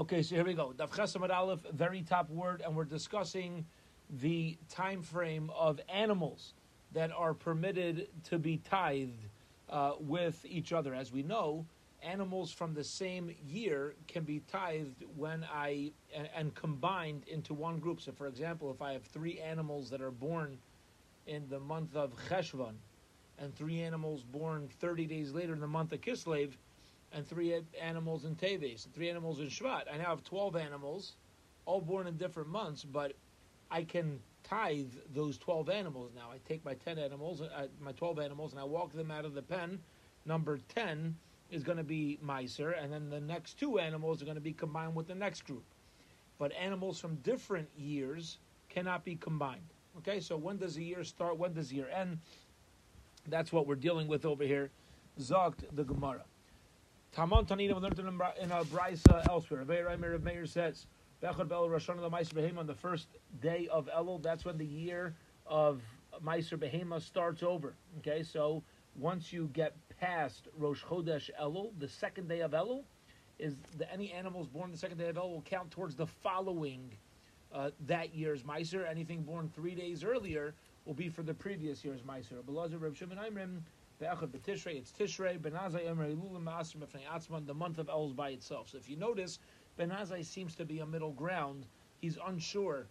Okay, so here we go. Daf Aleph, very top word, and we're discussing the time frame of animals that are permitted to be tithed uh, with each other. As we know, animals from the same year can be tithed when I and, and combined into one group. So, for example, if I have three animals that are born in the month of Cheshvan, and three animals born 30 days later in the month of Kislev, and three animals in Teves, and three animals in Shvat. I now have 12 animals, all born in different months, but I can tithe those 12 animals now. I take my 10 animals, uh, my 12 animals, and I walk them out of the pen. Number 10 is going to be Meiser, and then the next two animals are going to be combined with the next group. But animals from different years cannot be combined. Okay, so when does a year start? When does a year end? That's what we're dealing with over here. Zogt the Gemara. Tamon Tanina, we learned in a brisa elsewhere. Rav Meir says, Bechad Bel Rashon Meiser Behema on the first day of Elul. That's when the year of Meiser Behema starts over. Okay, so once you get past Rosh Chodesh Elul, the second day of Elul, is the, any animals born the second day of Elul will count towards the following uh, that year's Meiser. Anything born three days earlier will be for the previous year's Meiser. Shimon Aimrim, It's Tishrei, Benazai Emer Elulim Ma'asr Mefnei Atzman, the month of Elul by itself. So if you notice, Benazai seems to be a middle ground. He's unsure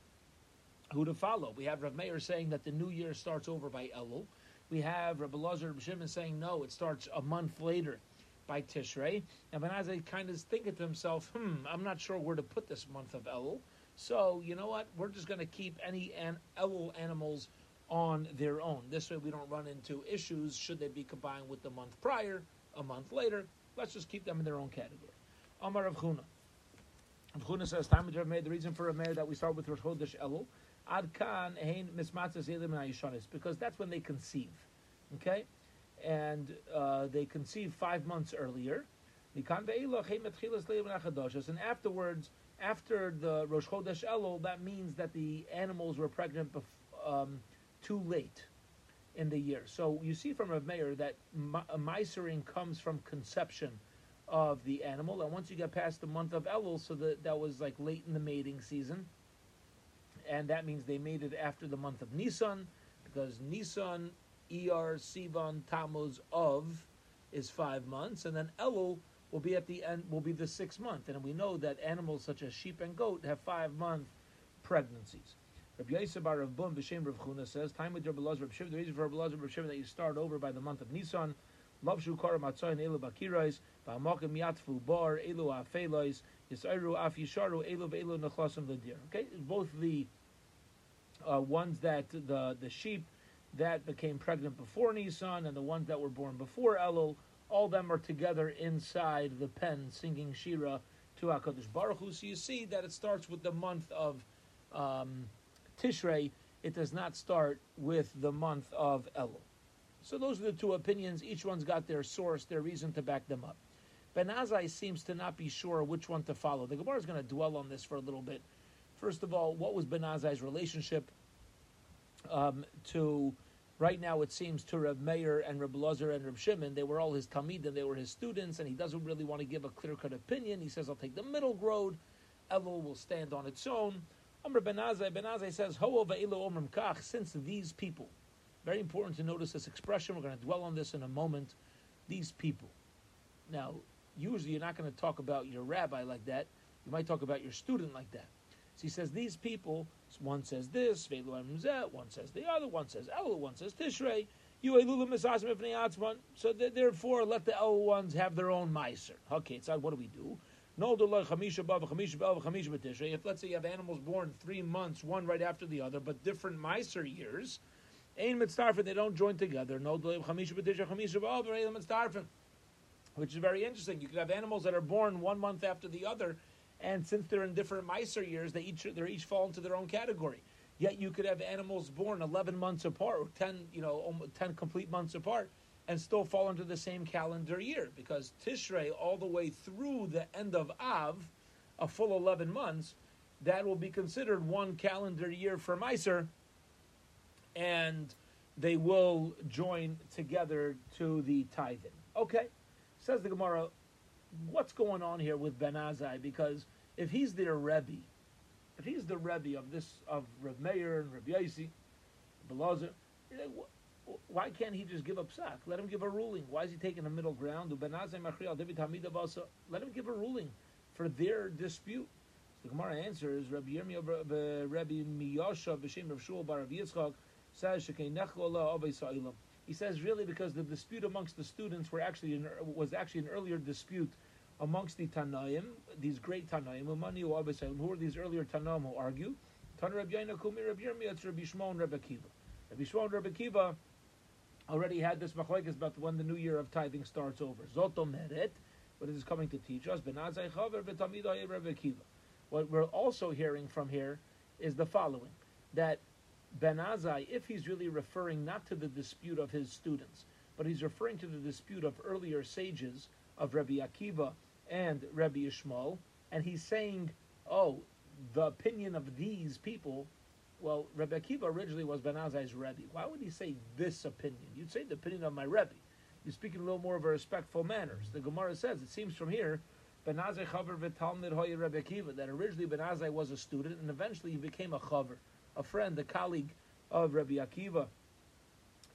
who to follow. We have Rav Meir saying that the new year starts over by Elul. We have Rabbi Lazar Shimon saying no, it starts a month later by Tishrei. And Benazai kind of thinking to himself, hmm, I'm not sure where to put this month of Elul. So you know what? We're just going to keep any an Elul animals on their own. This way, we don't run into issues should they be combined with the month prior, a month later. Let's just keep them in their own category. Amar of Chuna. Rav says, "Time of made the reason for a mayor that we start with Rosh Chodesh Elul, Ad Kan Hein Mismatzas Elim because that's when they conceive, okay, and uh, they conceive five months earlier. And afterwards, after the Rosh Chodesh Elul, that means that the animals were pregnant bef- um, too late in the year. So you see from Rav Meir that Meisering comes from conception of the animal, and once you get past the month of Elul, so that that was like late in the mating season, and that means they made it after the month of Nisan, because Nisan, Er, Sivan, Tammuz, of is five months, and then Elul will be at the end, will be the sixth month, and we know that animals such as sheep and goat have five month pregnancies. Rabbi Yosef Bar Rav Bun B'Shem Rav Chuna says, time with Rabbi Lazar Rav Shiva, the reason for Rabbi Lazar Rav Shiva that you start over by the month of Nisan, Love Shu Kara Matzoyin Elu Bakirais, Ba'amakim Yatfu Bar, Elu Afelois, Yisairu Af Yisharu, Elu Ve'elu Nechlasim Ladir. Okay, both the uh, ones that, the, the sheep that became pregnant before Nisan and the ones that were born before Elul, all of them are together inside the pen singing Shira to HaKadosh Baruch Hu. So you see that it starts with the month of um, Tishrei. It does not start with the month of Elul. So those are the two opinions. Each one's got their source, their reason to back them up. Ben Azai seems to not be sure which one to follow. The Gemara is going to dwell on this for a little bit. First of all, what was Ben Azai's relationship um, to, right now it seems, to Reb Meir and Reb Lazar and Reb Shimon. They were all his Talmid and they were his students, and he doesn't really want to give a clear cut opinion. He says, I'll take the middle road. Elul will stand on its own. Amr Ben Azai, Ben Azai says, kach, since these people, very important to notice this expression. We're going to dwell on this in a moment. These people. Now, usually you're not going to talk about your rabbi like that. You might talk about your student like that. So he says these people. One says this, one says the other, one says Elul, one says Tishrei. So therefore, let the El ones have their own meiser. Okay, so what do we do? If let's say you have animals born three months, one right after the other, but different meiser years, Ein mitzdarfen, they don't join together. No. Which is very interesting. You could have animals that are born one month after the other, and since they're in different miser years, they each they each fall into their own category. Yet you could have animals born eleven months apart, or ten you know ten complete months apart, and still fall into the same calendar year because Tishrei all the way through the end of Av, a full eleven months, that will be considered one calendar year for miser and they will join together to the tithing. Okay, says the Gemara, what's going on here with Ben Azai? Because if he's their Rebbe, if he's the Rebbe of this of Reb Meir and Reb Yaisi, Belazar, why can't he just give up psak? Let him give a ruling. Why is he taking a middle ground? Let him give a ruling for their dispute. The Gemara answers Rabbi Yirmiyah, uh, Rabbi Miyasha, B'Shem Rav Shul Bar Rav Yitzchak says He says really because the dispute amongst the students were actually an, was actually an earlier dispute amongst the Tanaim, these great Tanaim, who are these earlier Tanaim who argue. Tan Rabbi Yaina Kumi Rabbi it's Rabbi Shimon Rabbi Kiva. Rabbi Shimon Rabbi Kiva already had this machlekes about when the new year of tithing starts over. Zoto meret, what is coming to teach us? What we're also hearing from here is the following: that Benazai, if he's really referring not to the dispute of his students, but he's referring to the dispute of earlier sages of Rabbi Akiva and Rabbi Ishmael, and he's saying, "Oh, the opinion of these people well, Rebbe Akiva originally was Ben Azai's Rebbe. Why would he say this opinion? You'd say the opinion of my Rebbe. You speak in a little more of a respectful manner. The Gemara says, it seems from here, Ben Azai Chaver v'Talmid Hoya Rebbe Akiva, that originally Ben Azai was a student and eventually he became a Chaver, a friend, a colleague of Rebbe Akiva.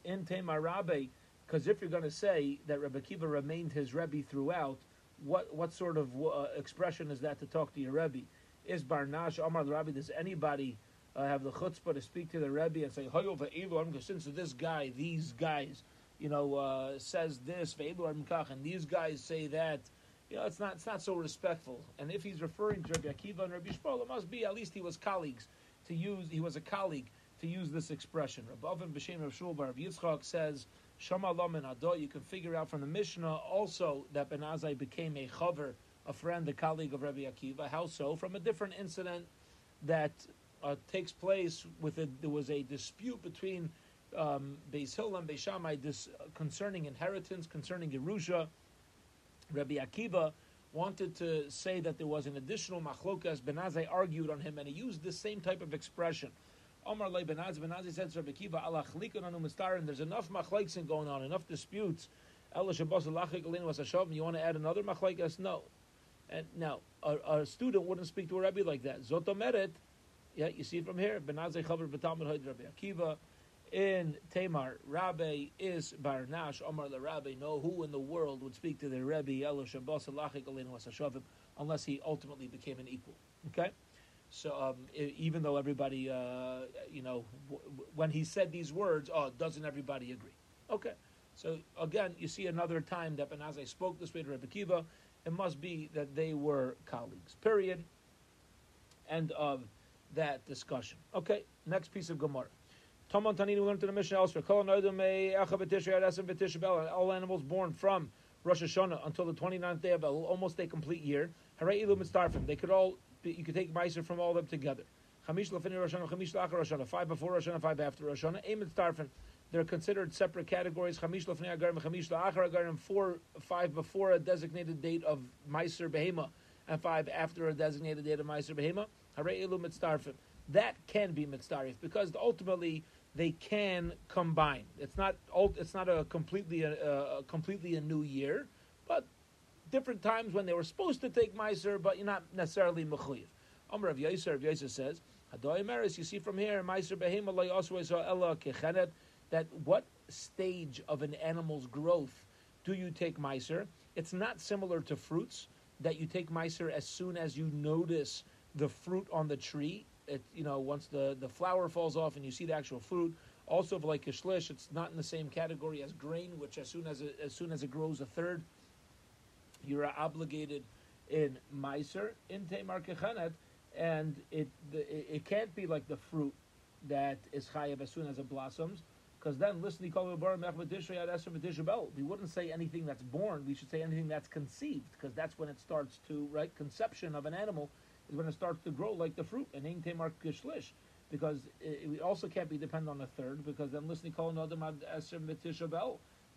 In Temar Rabbe, because if you're going to say that Rebbe Akiva remained his Rebbe throughout, what what sort of uh, expression is that to talk to your Rebbe? Is Barnash Omar Rabbi? Does anybody uh, have the chutzpah to speak to the Rebbe and say, because since this guy, these guys, you know, uh, says this, and these guys say that, you know, it's not, it's not so respectful. And if he's referring to Rabbi Akiva and Rabbi Shmuel, it must be at least he was colleagues to use, he was a colleague to use this expression. Rabbi Avin B'Shem Rav Shul Yitzchak says, Shama and Adot, you can figure out from the Mishnah also that Ben Azai became a chaver, a friend, a colleague of Rabbi Akiva. How so? From a different incident that uh, takes place with a, there was a dispute between um, Beis Hillel and Beis Shammai uh, concerning inheritance, concerning Yerusha. Rabbi Akiva wanted to say that there was an additional machlokas. Benazai argued on him, and he used the same type of expression. Omar Le Benazai, Benazai said to Rabbi Akiva, Allah and there's enough machlokes going on, enough disputes. You want to add another machlokes? No. And now, a, a, student wouldn't speak to a rabbi like that. Zotomeret, yeah, you see from here. Benazai Chavar B'Talmud Hoyd Rabbi Akiva. In Tamar, Rabbi is Barnash, Omar the Rabbi. No, who in the world would speak to the Rebbe unless he ultimately became an equal? Okay? So um, even though everybody, uh, you know, w- when he said these words, oh, doesn't everybody agree? Okay. So again, you see another time that Benazai spoke this way to Rebbe Kiva. It must be that they were colleagues. Period. End of that discussion. Okay, next piece of Gemara. Tomon Tanini, we learned to the Mishnah elsewhere. All animals born from Rosh Hashanah until the 29th day of Elul, almost a complete year. They could all, you could take Meiser from all of them together. Five before Rosh Hashanah, five after Rosh Hashanah. Mitzdarfen. They're considered separate categories. Four, five before a designated date of Meiser behema, and five after a designated date of Meiser behema. That can be mitzdarif because ultimately they can combine. It's not it's not a completely a, a completely a new year, but different times when they were supposed to take meiser, but you're not necessarily mechuyev. Amr of Yaiser, Rav Yaiser says, Hadoy you see from here, meiser behema ella kechenet, that what stage of an animal's growth do you take meiser? It's not similar to fruits that you take meiser as soon as you notice the fruit on the tree. It, you know, once the, the flower falls off and you see the actual fruit. Also, like a shlish, it's not in the same category as grain, which as soon as it, as soon as it grows a third, you're obligated in meiser in temar kechanet, and it, the, it, it can't be like the fruit that is chayav as soon as it blossoms. Because then, listen, we wouldn't say anything that's born. We should say anything that's conceived, because that's when it starts to right conception of an animal is when it starts to grow like the fruit, and ain't temar kishlish, because it, it, also can't be dependent on a third, because then listening calling adam ad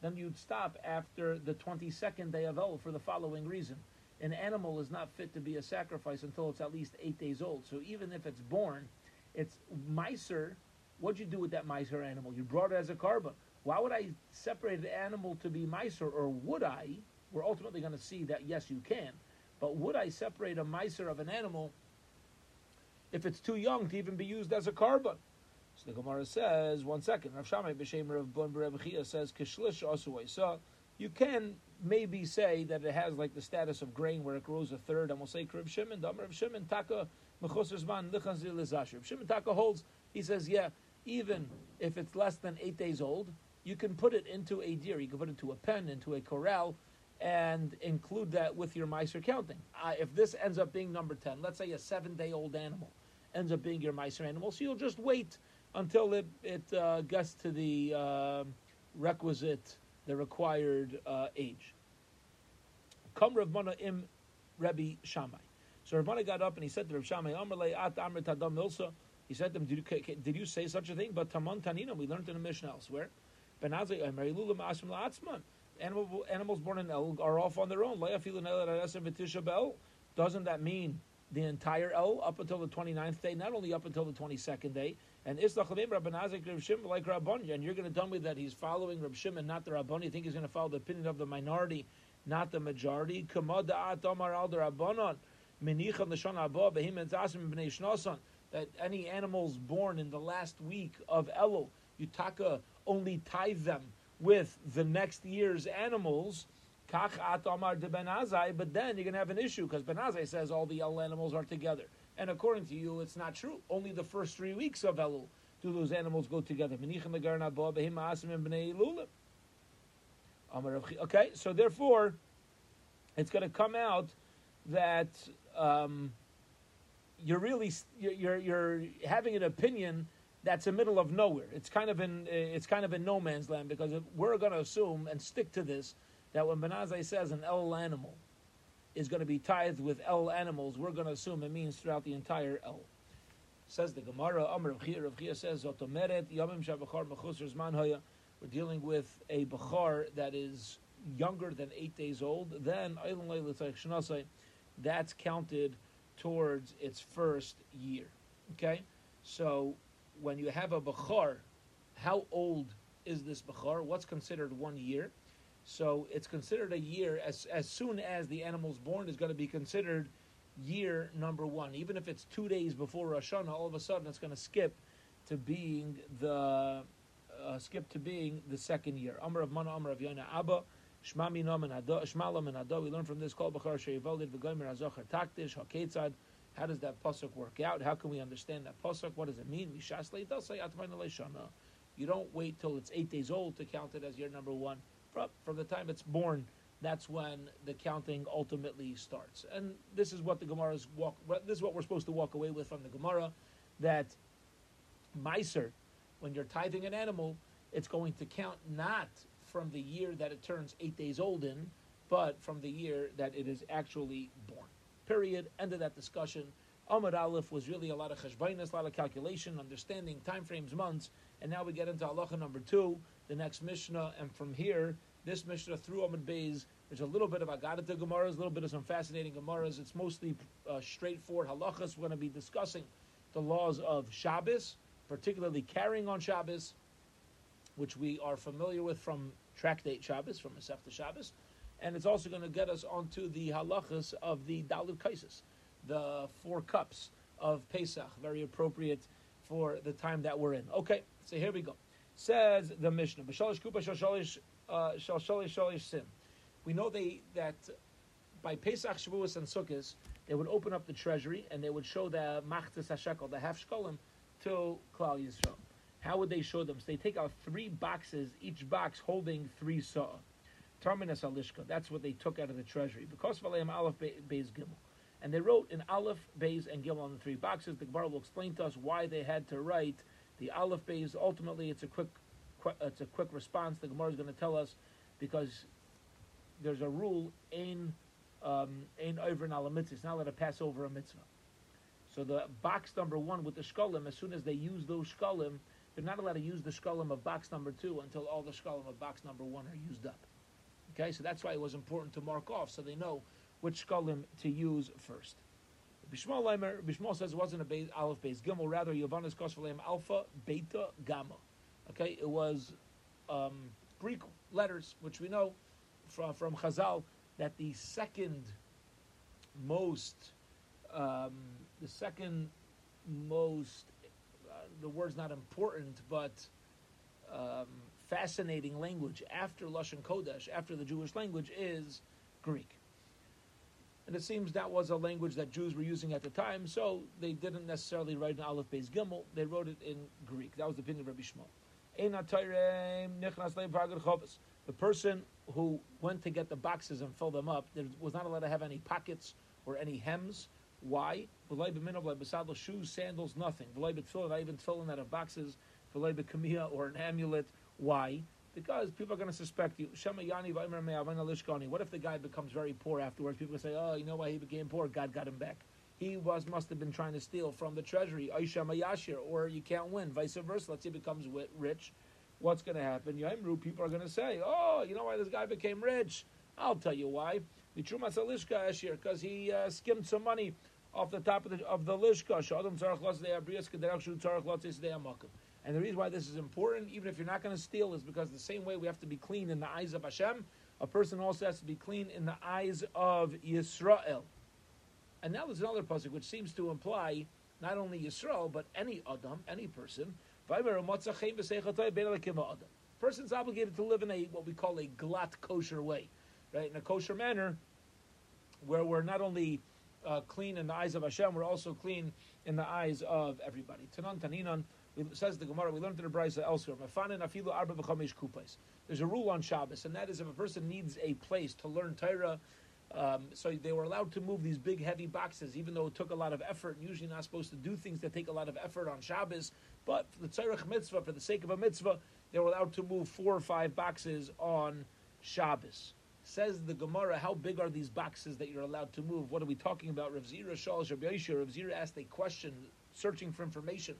then you'd stop after the 22nd day of El for the following reason. An animal is not fit to be a sacrifice until it's at least eight days old. So even if it's born, it's miser. What'd you do with that miser animal? You brought it as a korban. Why would I separate an animal to be miser, or would I? We're ultimately going to see that yes, you can But would I separate a miser of an animal if it's too young to even be used as a korban? So the Gemara says, one second, Rav Shammai b'shem of Bon Chia says, Kishlish. So you can maybe say that it has like the status of grain where it grows a third, and we'll say Krib Shimon, Damar of Shimon, Taka, Mechosr Lichan Zil Shimon Taka holds, he says, yeah, even if it's less than eight days old, you can put it into a deer. You can put it into a pen, into a corral, and include that with your miser counting. Uh, if this ends up being number 10, let's say a seven day old animal ends up being your miser animal, so you'll just wait until it, it uh, gets to the uh, requisite, the required uh, age. Come Rav Mana im Rebbe Shammai. So Rav Mana got up and he said to Rav Shammai, Amrle at Milsa. He said to him, did you, did you say such a thing? But Taman Tanina, we learned in the Mishnah elsewhere. Animal, animals born in El are off on their own. Doesn't that mean the entire El up until the 29th day, not only up until the 22nd day? And like Rabban, and you're going to tell me that he's following Rab Shimon, not the Rabban. You think he's going to follow the opinion of the minority, not the majority? That any animals born in the last week of Elul, Yutaka only tithe them with the next year's animals. But then you're going to have an issue because Ben Azai says all the El animals are together. And according to you, it's not true. Only the first three weeks of Elul do those animals go together. Okay, so therefore, it's going to come out that um, you're really you're, you're having an opinion that's the middle of nowhere. It's kind of in it's kind of in no man's land because we're going to assume and stick to this that when Benazai says an L animal is going to be tithed with L animals, we're going to assume it means throughout the entire El. Says the Gemara, Amr of Chir, of Chia says, Zotomeret, Yomim Zman. We're dealing with a Bachar that is younger than eight days old. Then, that's counted towards its first year. Okay? So, when you have a Bachar, how old is this Bachar? What's considered one year? So it's considered a year as, as soon as the animal's born is going to be considered year number one. Even if it's two days before Rosh Hashanah, all of a sudden it's going to skip to being the uh, skip to being the second year. Amr of Mana, Amr of Yona Abba, Shmami Nomen Shmalam and Ada. We learn from this Kol Bachar Sheyivalid V'Gomer Azocher Taktish Haketzad. How does that pasuk work out? How can we understand that pasuk? What does it mean? You don't wait till it's eight days old to count it as year number one. From the time it's born, that's when the counting ultimately starts. And this is what the Gemara's walk. This is what we're supposed to walk away with from the Gemara, that miser, when you're tithing an animal, it's going to count not from the year that it turns eight days old in, but from the year that it is actually born. Period. End of that discussion. Amud Aleph was really a lot of cheshbainas, a lot of calculation, understanding time frames, months, and now we get into halacha number two, the next Mishnah, and from here, this Mishnah through Amud Beis, there's a little bit of Agadata Gemaras, a little bit of some fascinating Gemaras. It's mostly uh, straightforward halachas. We're going to be discussing the laws of Shabbos, particularly carrying on Shabbos, which we are familiar with from Tractate Shabbos, from Masefta Shabbos, and it's also going to get us onto the halachas of the Dalit Kaisis, the four cups of Pesach, very appropriate for the time that we're in. Okay, so here we go. Says the Mishnah, B'shalish kupa shalish uh, shalish sim. We know they that by Pesach, Shavuos, and Sukkot, they would open up the treasury and they would show the machtas hashekel, the half shkolim, to Klal Yisrael. How would they show them? So they take out three boxes, each box holding three saw. Terminus Alishka. That's what they took out of the treasury. Because Valayim Aleph Beis Gimel. And they wrote in Aleph, Beis, and Gimel on the three boxes. The Gemara will explain to us why they had to write the Aleph Beis. Ultimately, it's a quick, it's a quick response. The Gemara is going to tell us because there's a rule in um, in over an mitzvah. It's not allowed to pass over a mitzvah. So the box number one with the shkolim, as soon as they use those shkolim, they're not allowed to use the shkolim of box number two until all the shkolim of box number one are used up. Okay, so that's why it was important to mark off so they know which shkalim to use first. Bishmal Leimer, Bishmal says it wasn't a base, aleph base gimel, rather Yavanis Kosvalim alpha, beta, gamma. Okay, it was um, Greek letters, which we know from, from Chazal that the second most, um, the second most, uh, the word's not important, but um, fascinating language after Lashon Kodesh, after the Jewish language, is Greek. And it seems that was a language that Jews were using at the time, so they didn't necessarily write in Aleph Beis Gimel, they wrote it in Greek. That was the opinion of Rabbi Shmuel. The person who went to get the boxes and fill them up, there was not allowed to have any pockets or any hems. Why? Shoes, sandals, nothing. Not even filling out of boxes. Or an amulet. Why? Because people are going to suspect you. What if the guy becomes very poor afterwards? People say, oh, you know why he became poor? God got him back. He was must have been trying to steal from the treasury. Or you can't win. Vice versa. Let's say he becomes rich what's going to happen? People are going to say, oh, you know why this guy became rich? I'll tell you why. Because he uh, skimmed some money off the top of the of the lishka. And the reason why this is important, even if you're not going to steal, is because the same way we have to be clean in the eyes of Hashem, a person also has to be clean in the eyes of Yisrael. And now there's another pasuk which seems to imply not only Yisrael but any Adam, any person, Person's obligated to live in a what we call a glatt kosher way, right? In a kosher manner, where we're not only uh, clean in the eyes of Hashem, we're also clean in the eyes of everybody. Tanan taninan says the Gemara. We learned in the Brisa elsewhere. There's a rule on Shabbos, and that is if a person needs a place to learn Torah. Um, so they were allowed to move these big, heavy boxes, even though it took a lot of effort. And Usually, not supposed to do things that take a lot of effort on Shabbos. But for the tzarech mitzvah, for the sake of a mitzvah, they were allowed to move four or five boxes on Shabbos. Says the Gemara, how big are these boxes that you're allowed to move? What are we talking about? Rav Zira Shal Rav Zira asked a question, searching for information.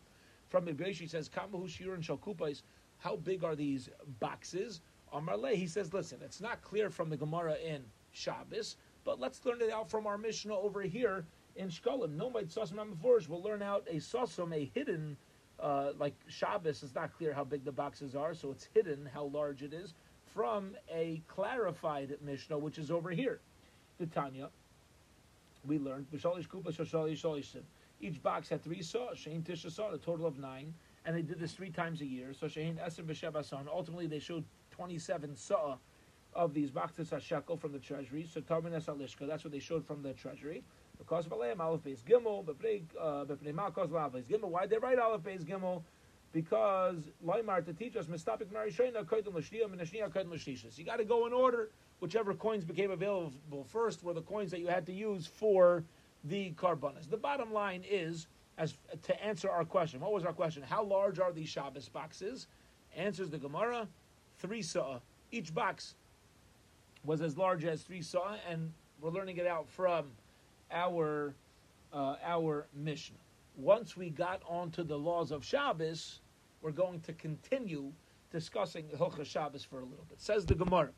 From Rabbi he says, Kamahu Shir and Shalkupais, how big are these boxes? Amarle, he says, listen, it's not clear from the Gemara in Shabbos, but let's learn it out from our Mishnah over here in Shkolim. No, by Sosam We'll learn out a Sosam, a hidden uh, like Shabbos, it's not clear how big the boxes are, so it's hidden how large it is from a clarified Mishnah, which is over here. The Tanya, we learned each box had three saw, Shein Tisha saw, a total of nine, and they did this three times a year. So Shein Eser B'Sheva Ultimately, they showed twenty-seven saw of these boxes a shekel from the treasury. So Tarmin Alishka, that's what they showed from the treasury. Because of Aleim, Aleph Beis Gimel, Bepnei uh, Malkos Aleph Beis Gimel. Why they write Aleph Beis Gimel? Because Leimar to teach us Mistapik Marishayna Kaitan Lashniya Minashniya Kaitan Lashnishas. You got to go in order. Whichever coins became available first were the coins that you had to use for the korbanos. The bottom line is, as to answer our question, what was our question? How large are these Shabbos boxes? Answers the Gemara, three saw. Each box was as large as three saw, and we're learning it out from our uh, our Mishnah. Once we got onto the laws of Shabbos, we're going to continue discussing Hilchah Shabbos for a little bit. Says the Gemara.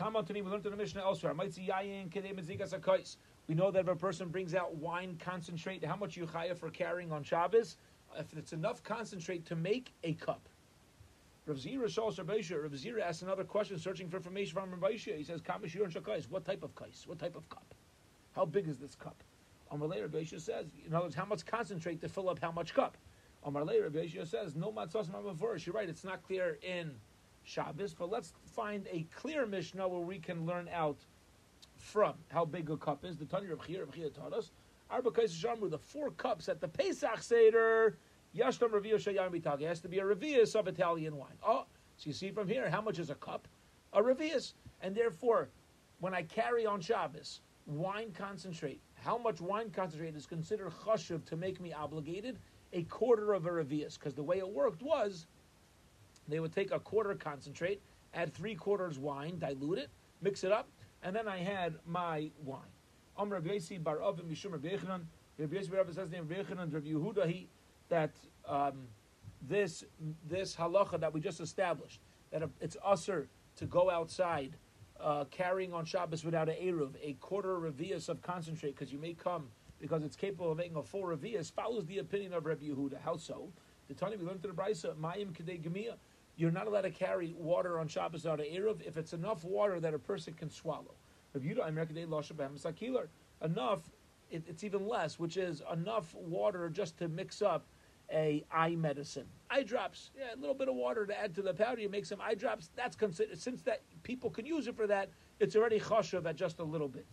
we learned in the Mishnah elsewhere. We know that if a person brings out wine concentrate, how much you chaya for carrying on Shabbos? If it's enough concentrate to make a cup. Rav Zira Shal Rav Zira asks another question, searching for information from Rav He says, Kamashir and Shakais, what type of kais? What type of cup? How big is this cup? Later, Beishia says, in other words, how much concentrate to fill up how much cup? Later, Beishia says, no matzos ma'mavorish. You're right, it's not clear in Shabbos, but let's find a clear Mishnah where we can learn out from how big a cup is. The Tanya of Chia, Chia taught us, Arba Shamru, the four cups at the Pesach Seder, Yashtam Raviyah Shayam has to be a Revius of Italian wine. Oh, so you see from here, how much is a cup? A Revius. And therefore, when I carry on Shabbos, wine concentrate. How much wine concentrate is considered chashuv to make me obligated? A quarter of a revius. Because the way it worked was they would take a quarter concentrate, add three quarters wine, dilute it, mix it up, and then I had my wine. Om Rabbi Yossi bar Av Mishum Rabbi Yechanan. Rabbi Yossi bar Av says name Rabbi Yechanan Rabbi Yehuda he that um, this this halacha that we just established that it's usher to go outside uh, carrying on Shabbos without an Eruv, a quarter revius of concentrate, because you may come because it's capable of making a full revius, follows the opinion of Rabbi Yehuda. How so? The Tani we learned to the Brisa, Mayim Kedei Gemia. You're not allowed to carry water on Shabbos without an Eruv if it's enough water that a person can swallow. If you don't, Enough, it, it's even less, which is enough water just to mix up a eye medicine. Eye drops, yeah, a little bit of water to add to the powder. You make some eye drops. That's considered since that people can use it for that. It's already chashav at just a little bit.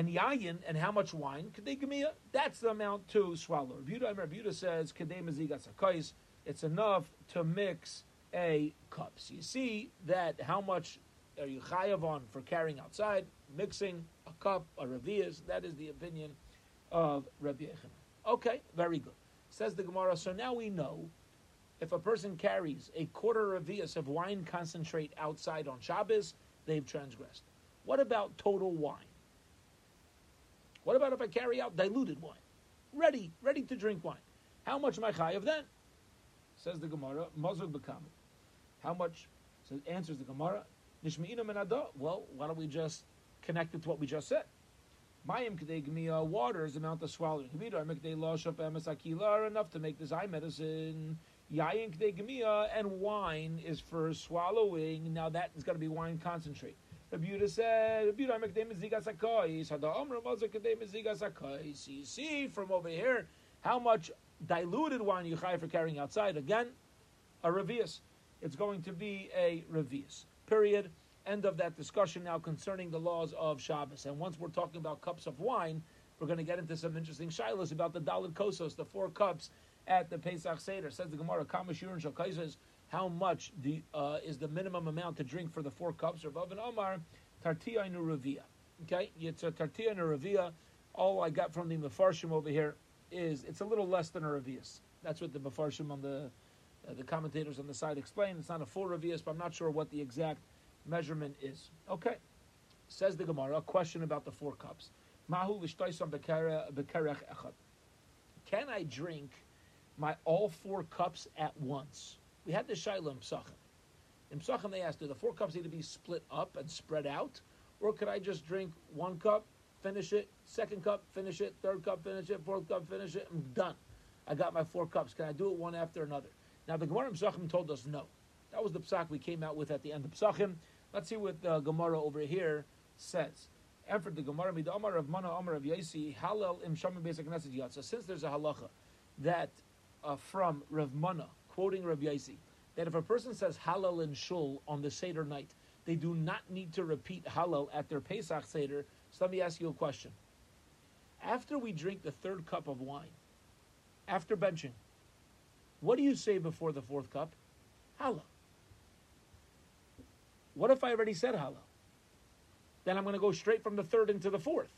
And yayin, and how much wine? Me? That's the amount to swallow. Rebuta, Rebuta says, It's enough to mix a cup. So you see that how much are you chayav on for carrying outside, mixing a cup, a revias? That is the opinion of Rabbi Yechon. Okay, very good. Says the Gemara. So now we know if a person carries a quarter of of wine concentrate outside on Shabbos, they've transgressed. What about total wine? What about if I carry out diluted wine, ready, ready to drink wine? How much am I chayav then? Says the Gemara, mazug bekam. How much? So answers the Gemara, nishmeinu menado. Well, why don't we just connect it to what we just said? Mayim kadei gmiya, water is the amount of swallowing. Kavida, mikdei loshap emes akila enough to make this eye medicine. Yayin kadei gmiya, and wine is for swallowing. Now that is going to be wine concentrate. Rabbi Yehuda said, Rabbi Yehuda mikdei mezigas hakois. Hada omra mazak kadei mezigas hakois. You see from over here how much diluted wine you chai for carrying outside. Again, a revius. It's going to be a revius. Period. End of that discussion now concerning the laws of Shabbos. And once we're talking about cups of wine, we're going to get into some interesting shilas about the Dalit Kosos, the four cups at the Pesach Seder. Says the Gemara, Kamash and how much the, uh, is the minimum amount to drink for the four cups? Or Vav and Omar, Tartia Nuravia. Okay, it's a Tartia Nuravia. All I got from the Mefarshim over here is it's a little less than a Revius. That's what the Mefarshim on the uh, the commentators on the side explain. It's not a full Revius, but I'm not sure what the exact measurement is. Okay, says the Gemara. A question about the four cups. Mahu Can I drink my all four cups at once? We had the Shiloh Psachim. In Psachim, they asked, do the four cups need to be split up and spread out? Or could I just drink one cup, finish it, second cup, finish it, third cup, finish it, fourth cup, finish it, I'm done. I got my four cups. Can I do it one after another? Now, the Gemara Psachim told us no. That was the psak we came out with at the end of Psachim. Let's see what the Gemara over here says. After the Gemara, the Amar of Mana Amar of Yaisi, Hallel im Shamim Basic Knesset So since there's a halacha that uh, from Rav Mana, quoting Rav Yaisi, that if a person says Hallel and Shul on the Seder night, they do not need to repeat Hallel at their Pesach Seder. So let me ask you a question. After we drink the third cup of wine, after benching, what do you say before the fourth cup? Hallel. What if I already said Hallel? Then I'm going to go straight from the third into the fourth.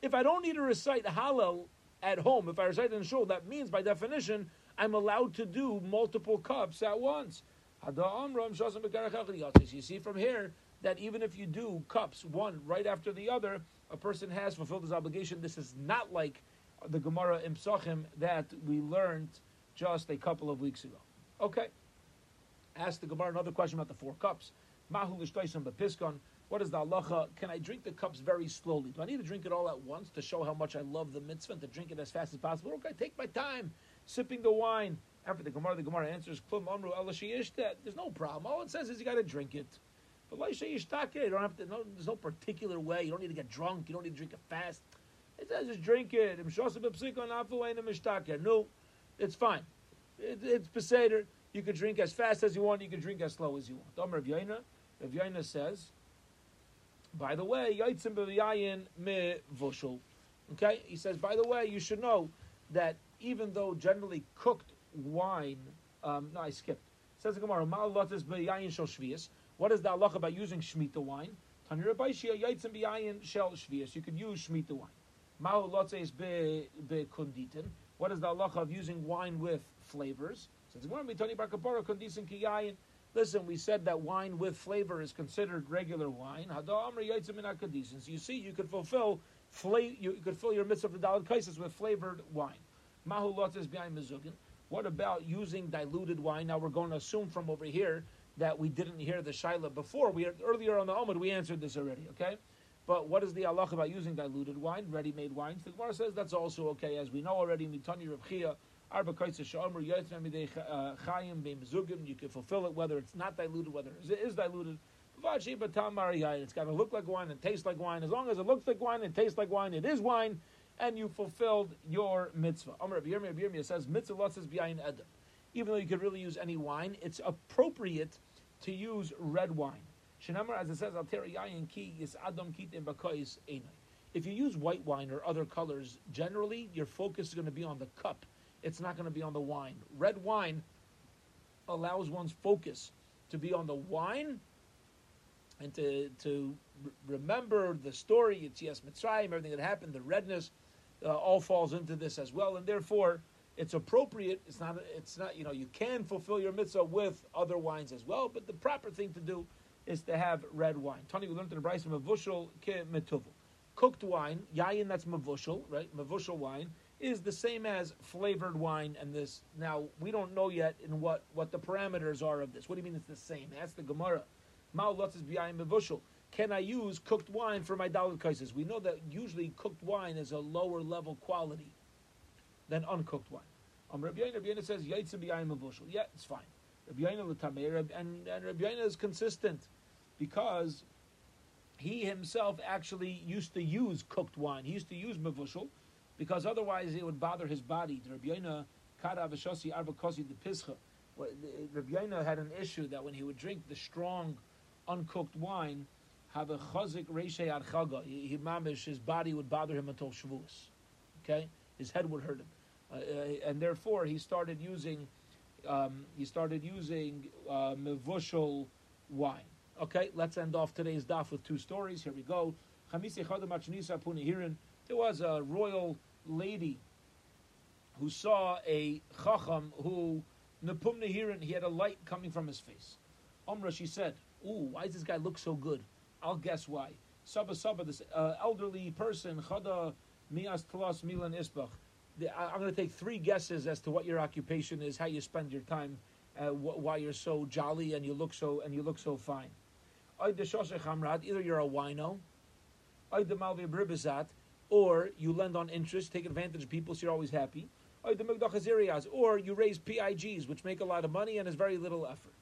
If I don't need to recite Hallel at home, if I recite in shul, that means by definition I'm allowed to do multiple cups at once. You see from here that even if you do cups one right after the other, a person has fulfilled his obligation. This is not like the Gemara in that we learned just a couple of weeks ago. Okay. Ask the Gemara another question about the four cups. Mahu bepiskon. What is the halacha? Can I drink the cups very slowly? Do I need to drink it all at once to show how much I love the mitzvah and to drink it as fast as possible? Or can I take my time sipping the wine? After the Gemara, the Gemara answers, Klum Amru There's no problem. All it says is you got to drink it. But you don't have to. No, there's no particular way. You don't need to get drunk. You don't need to drink it fast. It says just drink it. No, it's fine. It, it's Peseder. You can drink as fast as you want. You can drink as slow as you want. Amr Rav Yaina, says, by the way, Yaitzim me. Okay, he says, by the way, you should know that even though generally cooked wine, um, no, I skipped. Says the Gemara, Mal lotis b'yayin shel shvius. What is the halacha about using shmita wine? Tanir Abaishia Yaitzim b'yayin shel shvius. You could use shmita wine. Mal lotis be'kunditin. What is the halacha of using wine with flavors? Says Listen, we said that wine with flavor is considered regular wine. So you see, you could fulfill you could fill your mitzvah of the dalad kaisis with flavored wine. What about using diluted wine? Now we're going to assume from over here that we didn't hear the shaila before. We earlier on the Omid we answered this already. Okay, but what is the Allah about using diluted wine, ready-made wines? The Gemara says that's also okay, as we know already. Mitani Rav uh, you can fulfill it whether it's not diluted, whether it is diluted. It's got to look like wine and taste like wine. As long as it looks like wine and tastes like wine, it is wine, and you fulfilled your mitzvah. Amr Rabbi Yirmiyah says, mitzvah says behind edom. Even though you could really use any wine, it's appropriate to use red wine. Shenamar, as it says, ki is adam If you use white wine or other colors, generally your focus is going to be on the cup. It's not going to be on the wine. Red wine allows one's focus to be on the wine and to to remember the story, it's yes Mitzrayim, everything that happened, the redness, uh, all falls into this as well, and therefore it's appropriate. It's not. It's not. You know, you can fulfill your mitzvah with other wines as well, but the proper thing to do is to have red wine. Tony, we learned in the Bryce mavushal ke metuvel. Cooked wine, yayin, that's mavushal, right? Mavushal wine is the same as flavored wine and this. Now we don't know yet in what what the parameters are of this. What do you mean it's the same? That's the Gemara. Can I use cooked wine for my dalit kaises? We know that usually cooked wine is a lower level quality than uncooked wine. Um, Rabbi Yaina, Rabbi Yaina says yaitz mavushal. Yeah, it's fine. Rabbi Yaina and and Rabbi Yaina is consistent because he himself actually used to use cooked wine. He used to use mavushal because otherwise it would bother his body. Rabbi pischa. Rabbi Yaina had an issue that when he would drink the strong uncooked wine, have a chazik reishay archaga. He mamish, his body would bother him until Shavuos. Okay, his head would hurt him, uh, uh, and therefore he started using um, he started using uh, mevushal wine. Okay, let's end off today's daf with two stories. Here we go. There was a royal lady who saw a chacham who nepum nehirin. He had a light coming from his face. Omra, she said, Ooh, why does this guy look so good? I'll guess why. Saba Saba, this uh, elderly person, Chada Mias Tlas Milan Isbach. I'm going to take three guesses as to what your occupation is, how you spend your time, uh, wh- why you're so jolly and you look so and you look so fine. Either you're a wino, or you lend on interest, take advantage of people, so you're always happy. Or you raise PIGs, which make a lot of money and is very little effort.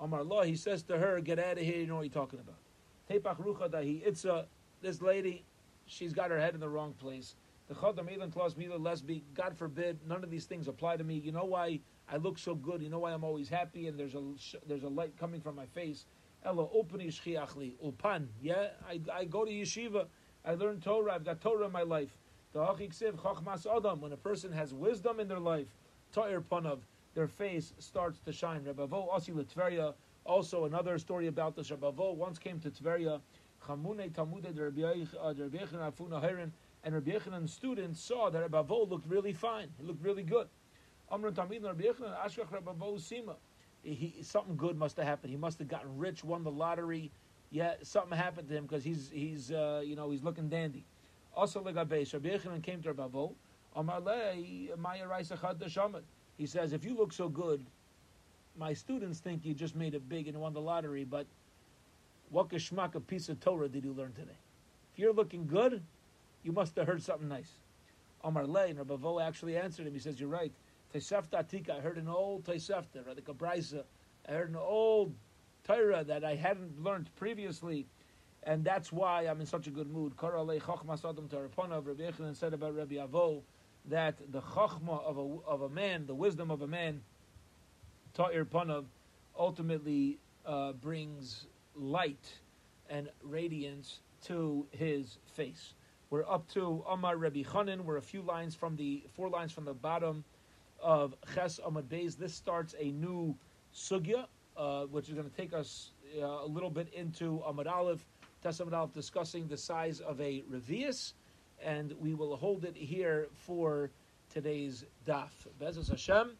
Amar Allah, he says to her, get out of here, you know what you're talking about. Tepach rucha dahi, it's a, this lady, she's got her head in the wrong place. The chadam elan klas mila lesbi, God forbid, none of these things apply to me. You know why I look so good? You know why I'm always happy and there's a, there's a light coming from my face? Ella openi shchiachli, ulpan, yeah? I, I go to yeshiva, I learn Torah, I've got Torah in my life. The hachik chachmas adam, when a person has wisdom in their life, ta'ir panav, their face starts to shine. Rebavo Asi Tveria, also another story about the Rebavo once came to Tveria, Chamune Talmude uh, Afuna Heron, and Rabbi Yechanan's students saw that Rebavo looked really fine. He looked really good. Amrun Tamid Rabbi Yechanan Ashkach Rebavo Sima. He, something good must have happened. He must have gotten rich, won the lottery. Yeah, something happened to him because he's he's uh, you know he's looking dandy. Also, Legabesh Rabbi Yechanan came to Raisa Chad he says, if you look so good, my students think you just made it big and won the lottery, but what geschmack piece of Torah did you learn today? If you're looking good, you must have heard something nice. Omar Lay, and Rabbi actually answered him. He says, You're right. Tesefta Atika, I heard an old Tesefta, right, like a I heard an old Torah that I hadn't learned previously, and that's why I'm in such a good mood. Korale Chochmas Adam Taraponav, Rabbi Yechanan said about Rabbi Avo, that the chachma of a, of a man, the wisdom of a man, ta'ir panav, ultimately uh, brings light and radiance to his face. We're up to Amar Rabbi Chanin. We're a few lines from the four lines from the bottom of Ches Amad Beis. This starts a new sugya, uh, which is going to take us uh, a little bit into Amad Aleph, Tes Amad Aleph, discussing the size of a revius and we will hold it here for today's daf. Bezos Hashem.